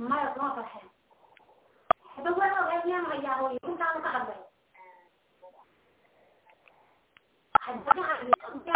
مرض ما فرحان. بقول له غير نام غيره يكون كان متعبان حد ما عندي